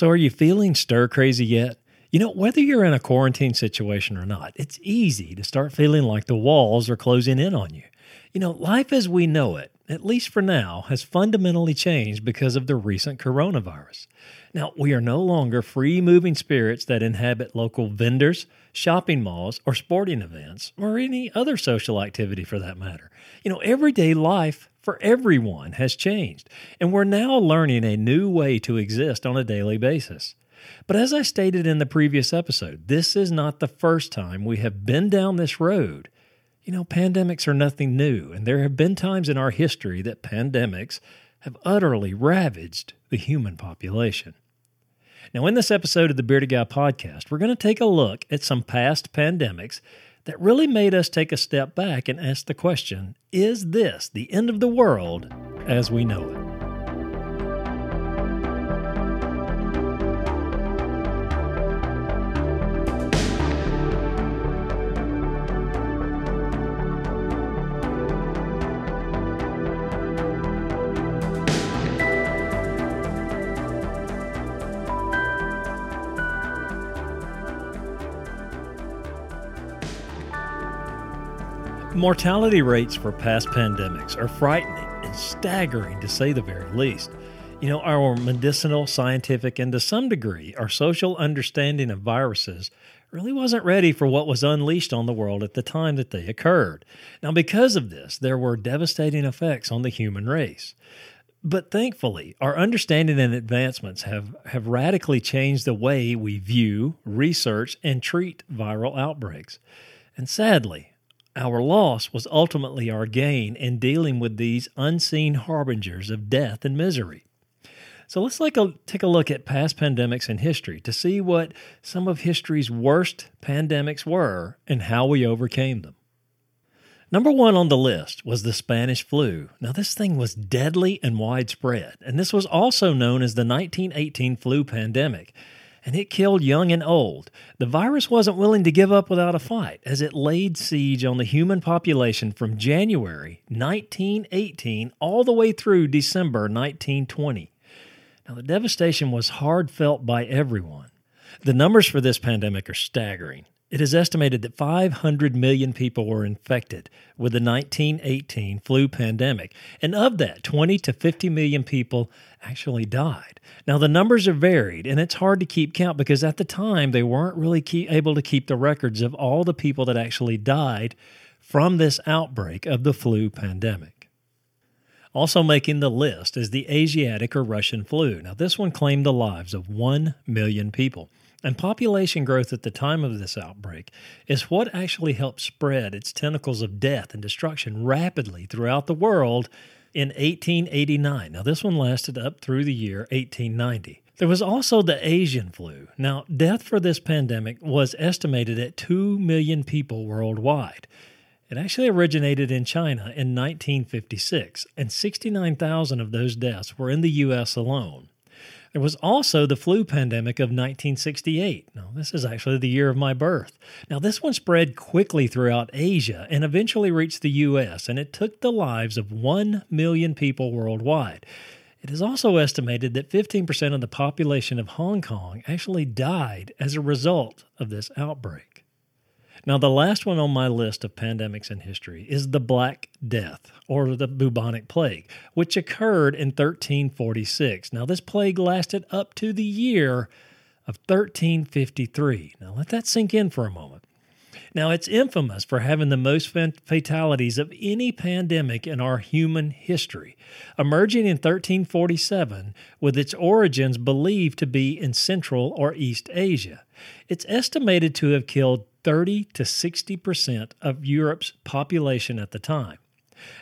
So, are you feeling stir crazy yet? You know, whether you're in a quarantine situation or not, it's easy to start feeling like the walls are closing in on you. You know, life as we know it, at least for now, has fundamentally changed because of the recent coronavirus. Now, we are no longer free moving spirits that inhabit local vendors, shopping malls, or sporting events, or any other social activity for that matter. You know, everyday life for everyone has changed, and we're now learning a new way to exist on a daily basis. But as I stated in the previous episode, this is not the first time we have been down this road. You know, pandemics are nothing new, and there have been times in our history that pandemics have utterly ravaged the human population. Now, in this episode of the Bearded Guy podcast, we're going to take a look at some past pandemics that really made us take a step back and ask the question Is this the end of the world as we know it? Mortality rates for past pandemics are frightening and staggering to say the very least. You know, our medicinal, scientific, and to some degree, our social understanding of viruses really wasn't ready for what was unleashed on the world at the time that they occurred. Now, because of this, there were devastating effects on the human race. But thankfully, our understanding and advancements have, have radically changed the way we view, research, and treat viral outbreaks. And sadly, our loss was ultimately our gain in dealing with these unseen harbingers of death and misery. So let's like a, take a look at past pandemics in history to see what some of history's worst pandemics were and how we overcame them. Number one on the list was the Spanish flu. Now, this thing was deadly and widespread, and this was also known as the 1918 flu pandemic and it killed young and old. The virus wasn't willing to give up without a fight as it laid siege on the human population from January 1918 all the way through December 1920. Now, the devastation was hard felt by everyone. The numbers for this pandemic are staggering. It is estimated that 500 million people were infected with the 1918 flu pandemic, and of that, 20 to 50 million people actually died. Now, the numbers are varied, and it's hard to keep count because at the time they weren't really keep, able to keep the records of all the people that actually died from this outbreak of the flu pandemic. Also making the list is the Asiatic or Russian flu. Now, this one claimed the lives of 1 million people. And population growth at the time of this outbreak is what actually helped spread its tentacles of death and destruction rapidly throughout the world in 1889. Now, this one lasted up through the year 1890. There was also the Asian flu. Now, death for this pandemic was estimated at 2 million people worldwide. It actually originated in China in 1956, and 69,000 of those deaths were in the U.S. alone. There was also the flu pandemic of 1968. Now, this is actually the year of my birth. Now, this one spread quickly throughout Asia and eventually reached the U.S., and it took the lives of 1 million people worldwide. It is also estimated that 15% of the population of Hong Kong actually died as a result of this outbreak. Now, the last one on my list of pandemics in history is the Black Death, or the bubonic plague, which occurred in 1346. Now, this plague lasted up to the year of 1353. Now, let that sink in for a moment. Now, it's infamous for having the most fatalities of any pandemic in our human history, emerging in 1347 with its origins believed to be in Central or East Asia. It's estimated to have killed 30 to 60% of Europe's population at the time.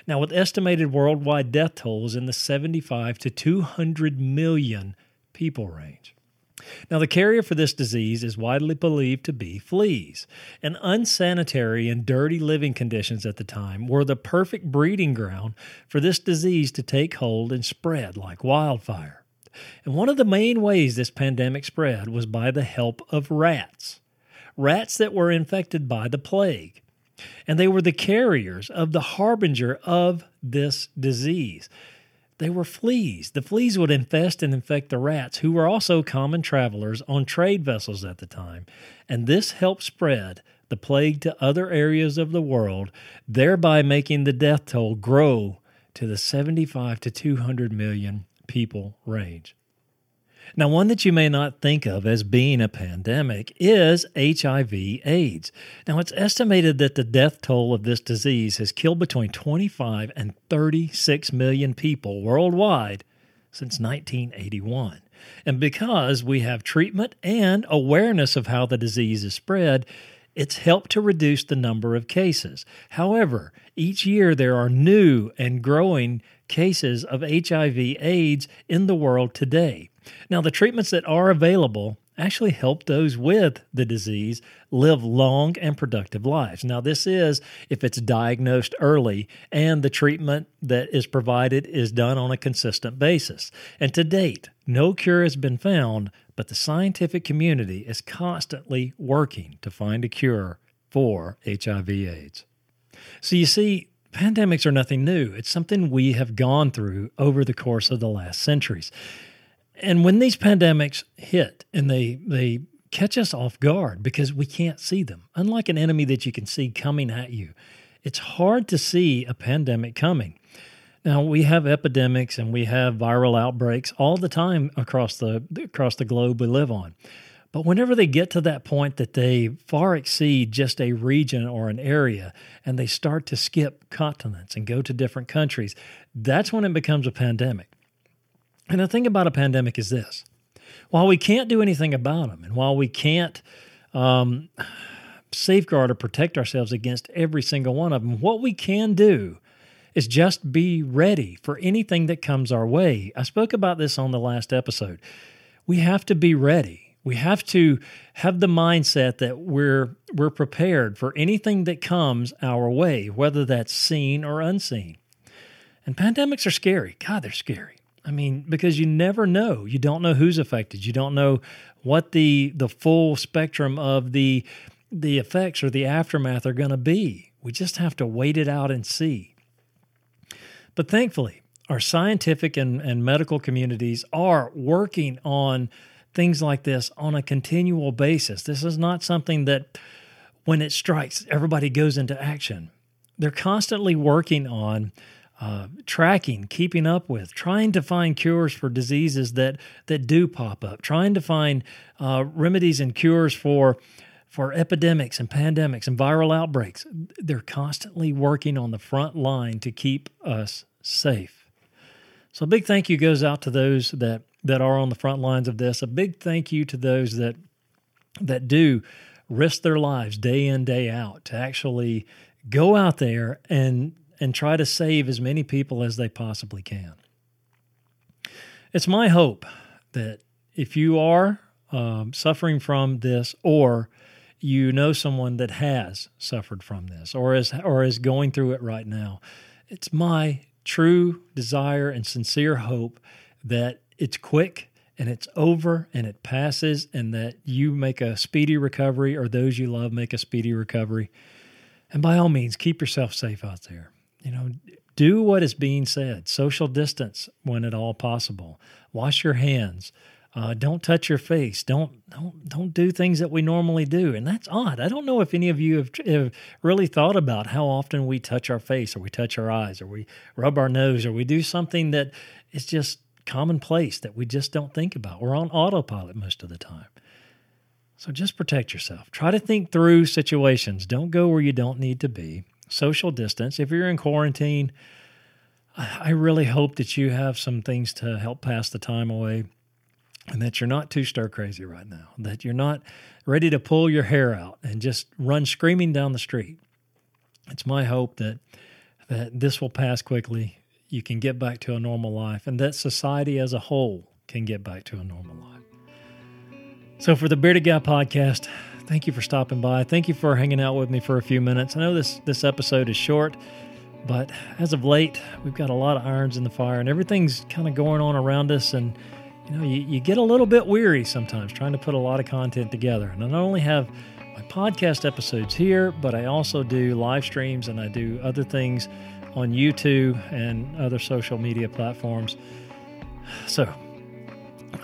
Now, with estimated worldwide death tolls in the 75 to 200 million people range. Now, the carrier for this disease is widely believed to be fleas, and unsanitary and dirty living conditions at the time were the perfect breeding ground for this disease to take hold and spread like wildfire. And one of the main ways this pandemic spread was by the help of rats rats that were infected by the plague. And they were the carriers of the harbinger of this disease. They were fleas. The fleas would infest and infect the rats, who were also common travelers on trade vessels at the time. And this helped spread the plague to other areas of the world, thereby making the death toll grow to the 75 to 200 million people range. Now, one that you may not think of as being a pandemic is HIV AIDS. Now, it's estimated that the death toll of this disease has killed between 25 and 36 million people worldwide since 1981. And because we have treatment and awareness of how the disease is spread, it's helped to reduce the number of cases. However, each year there are new and growing cases of HIV AIDS in the world today. Now, the treatments that are available actually help those with the disease live long and productive lives. Now, this is if it's diagnosed early and the treatment that is provided is done on a consistent basis. And to date, no cure has been found, but the scientific community is constantly working to find a cure for HIV/AIDS. So, you see, pandemics are nothing new. It's something we have gone through over the course of the last centuries. And when these pandemics hit and they they catch us off guard because we can't see them, unlike an enemy that you can see coming at you, it's hard to see a pandemic coming. Now we have epidemics and we have viral outbreaks all the time across the across the globe we live on. But whenever they get to that point that they far exceed just a region or an area and they start to skip continents and go to different countries, that's when it becomes a pandemic. And the thing about a pandemic is this while we can't do anything about them, and while we can't um, safeguard or protect ourselves against every single one of them, what we can do is just be ready for anything that comes our way. I spoke about this on the last episode. We have to be ready. We have to have the mindset that we're we're prepared for anything that comes our way, whether that's seen or unseen. And pandemics are scary. God, they're scary. I mean, because you never know. You don't know who's affected. You don't know what the the full spectrum of the the effects or the aftermath are going to be. We just have to wait it out and see. But thankfully, our scientific and, and medical communities are working on things like this on a continual basis. This is not something that when it strikes, everybody goes into action. They're constantly working on uh, tracking, keeping up with, trying to find cures for diseases that that do pop up, trying to find uh, remedies and cures for for epidemics and pandemics and viral outbreaks. They're constantly working on the front line to keep us safe. So a big thank you goes out to those that that are on the front lines of this. A big thank you to those that that do risk their lives day in day out to actually go out there and and try to save as many people as they possibly can. It's my hope that if you are um, suffering from this or you know someone that has suffered from this or is or is going through it right now it's my true desire and sincere hope that it's quick and it's over and it passes and that you make a speedy recovery or those you love make a speedy recovery and by all means keep yourself safe out there you know, do what is being said. Social distance when at all possible. Wash your hands. Uh, don't touch your face. Don't don't don't do things that we normally do, and that's odd. I don't know if any of you have, have, really thought about how often we touch our face, or we touch our eyes, or we rub our nose, or we do something that is just commonplace that we just don't think about. We're on autopilot most of the time. So just protect yourself. Try to think through situations. Don't go where you don't need to be social distance. If you're in quarantine, I really hope that you have some things to help pass the time away and that you're not too stir crazy right now, that you're not ready to pull your hair out and just run screaming down the street. It's my hope that that this will pass quickly, you can get back to a normal life, and that society as a whole can get back to a normal life. So, for the Bearded Guy podcast, thank you for stopping by. Thank you for hanging out with me for a few minutes. I know this this episode is short, but as of late, we've got a lot of irons in the fire, and everything's kind of going on around us, and you know, you, you get a little bit weary sometimes trying to put a lot of content together. And I not only have my podcast episodes here, but I also do live streams and I do other things on YouTube and other social media platforms. So,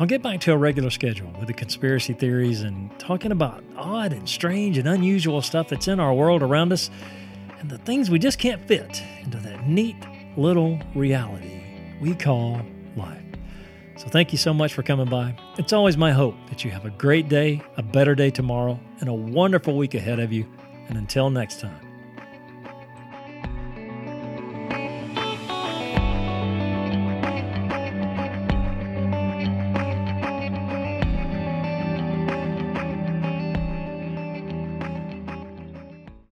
I'll get back to a regular schedule with the conspiracy theories and talking about odd and strange and unusual stuff that's in our world around us and the things we just can't fit into that neat little reality we call life. So, thank you so much for coming by. It's always my hope that you have a great day, a better day tomorrow, and a wonderful week ahead of you. And until next time.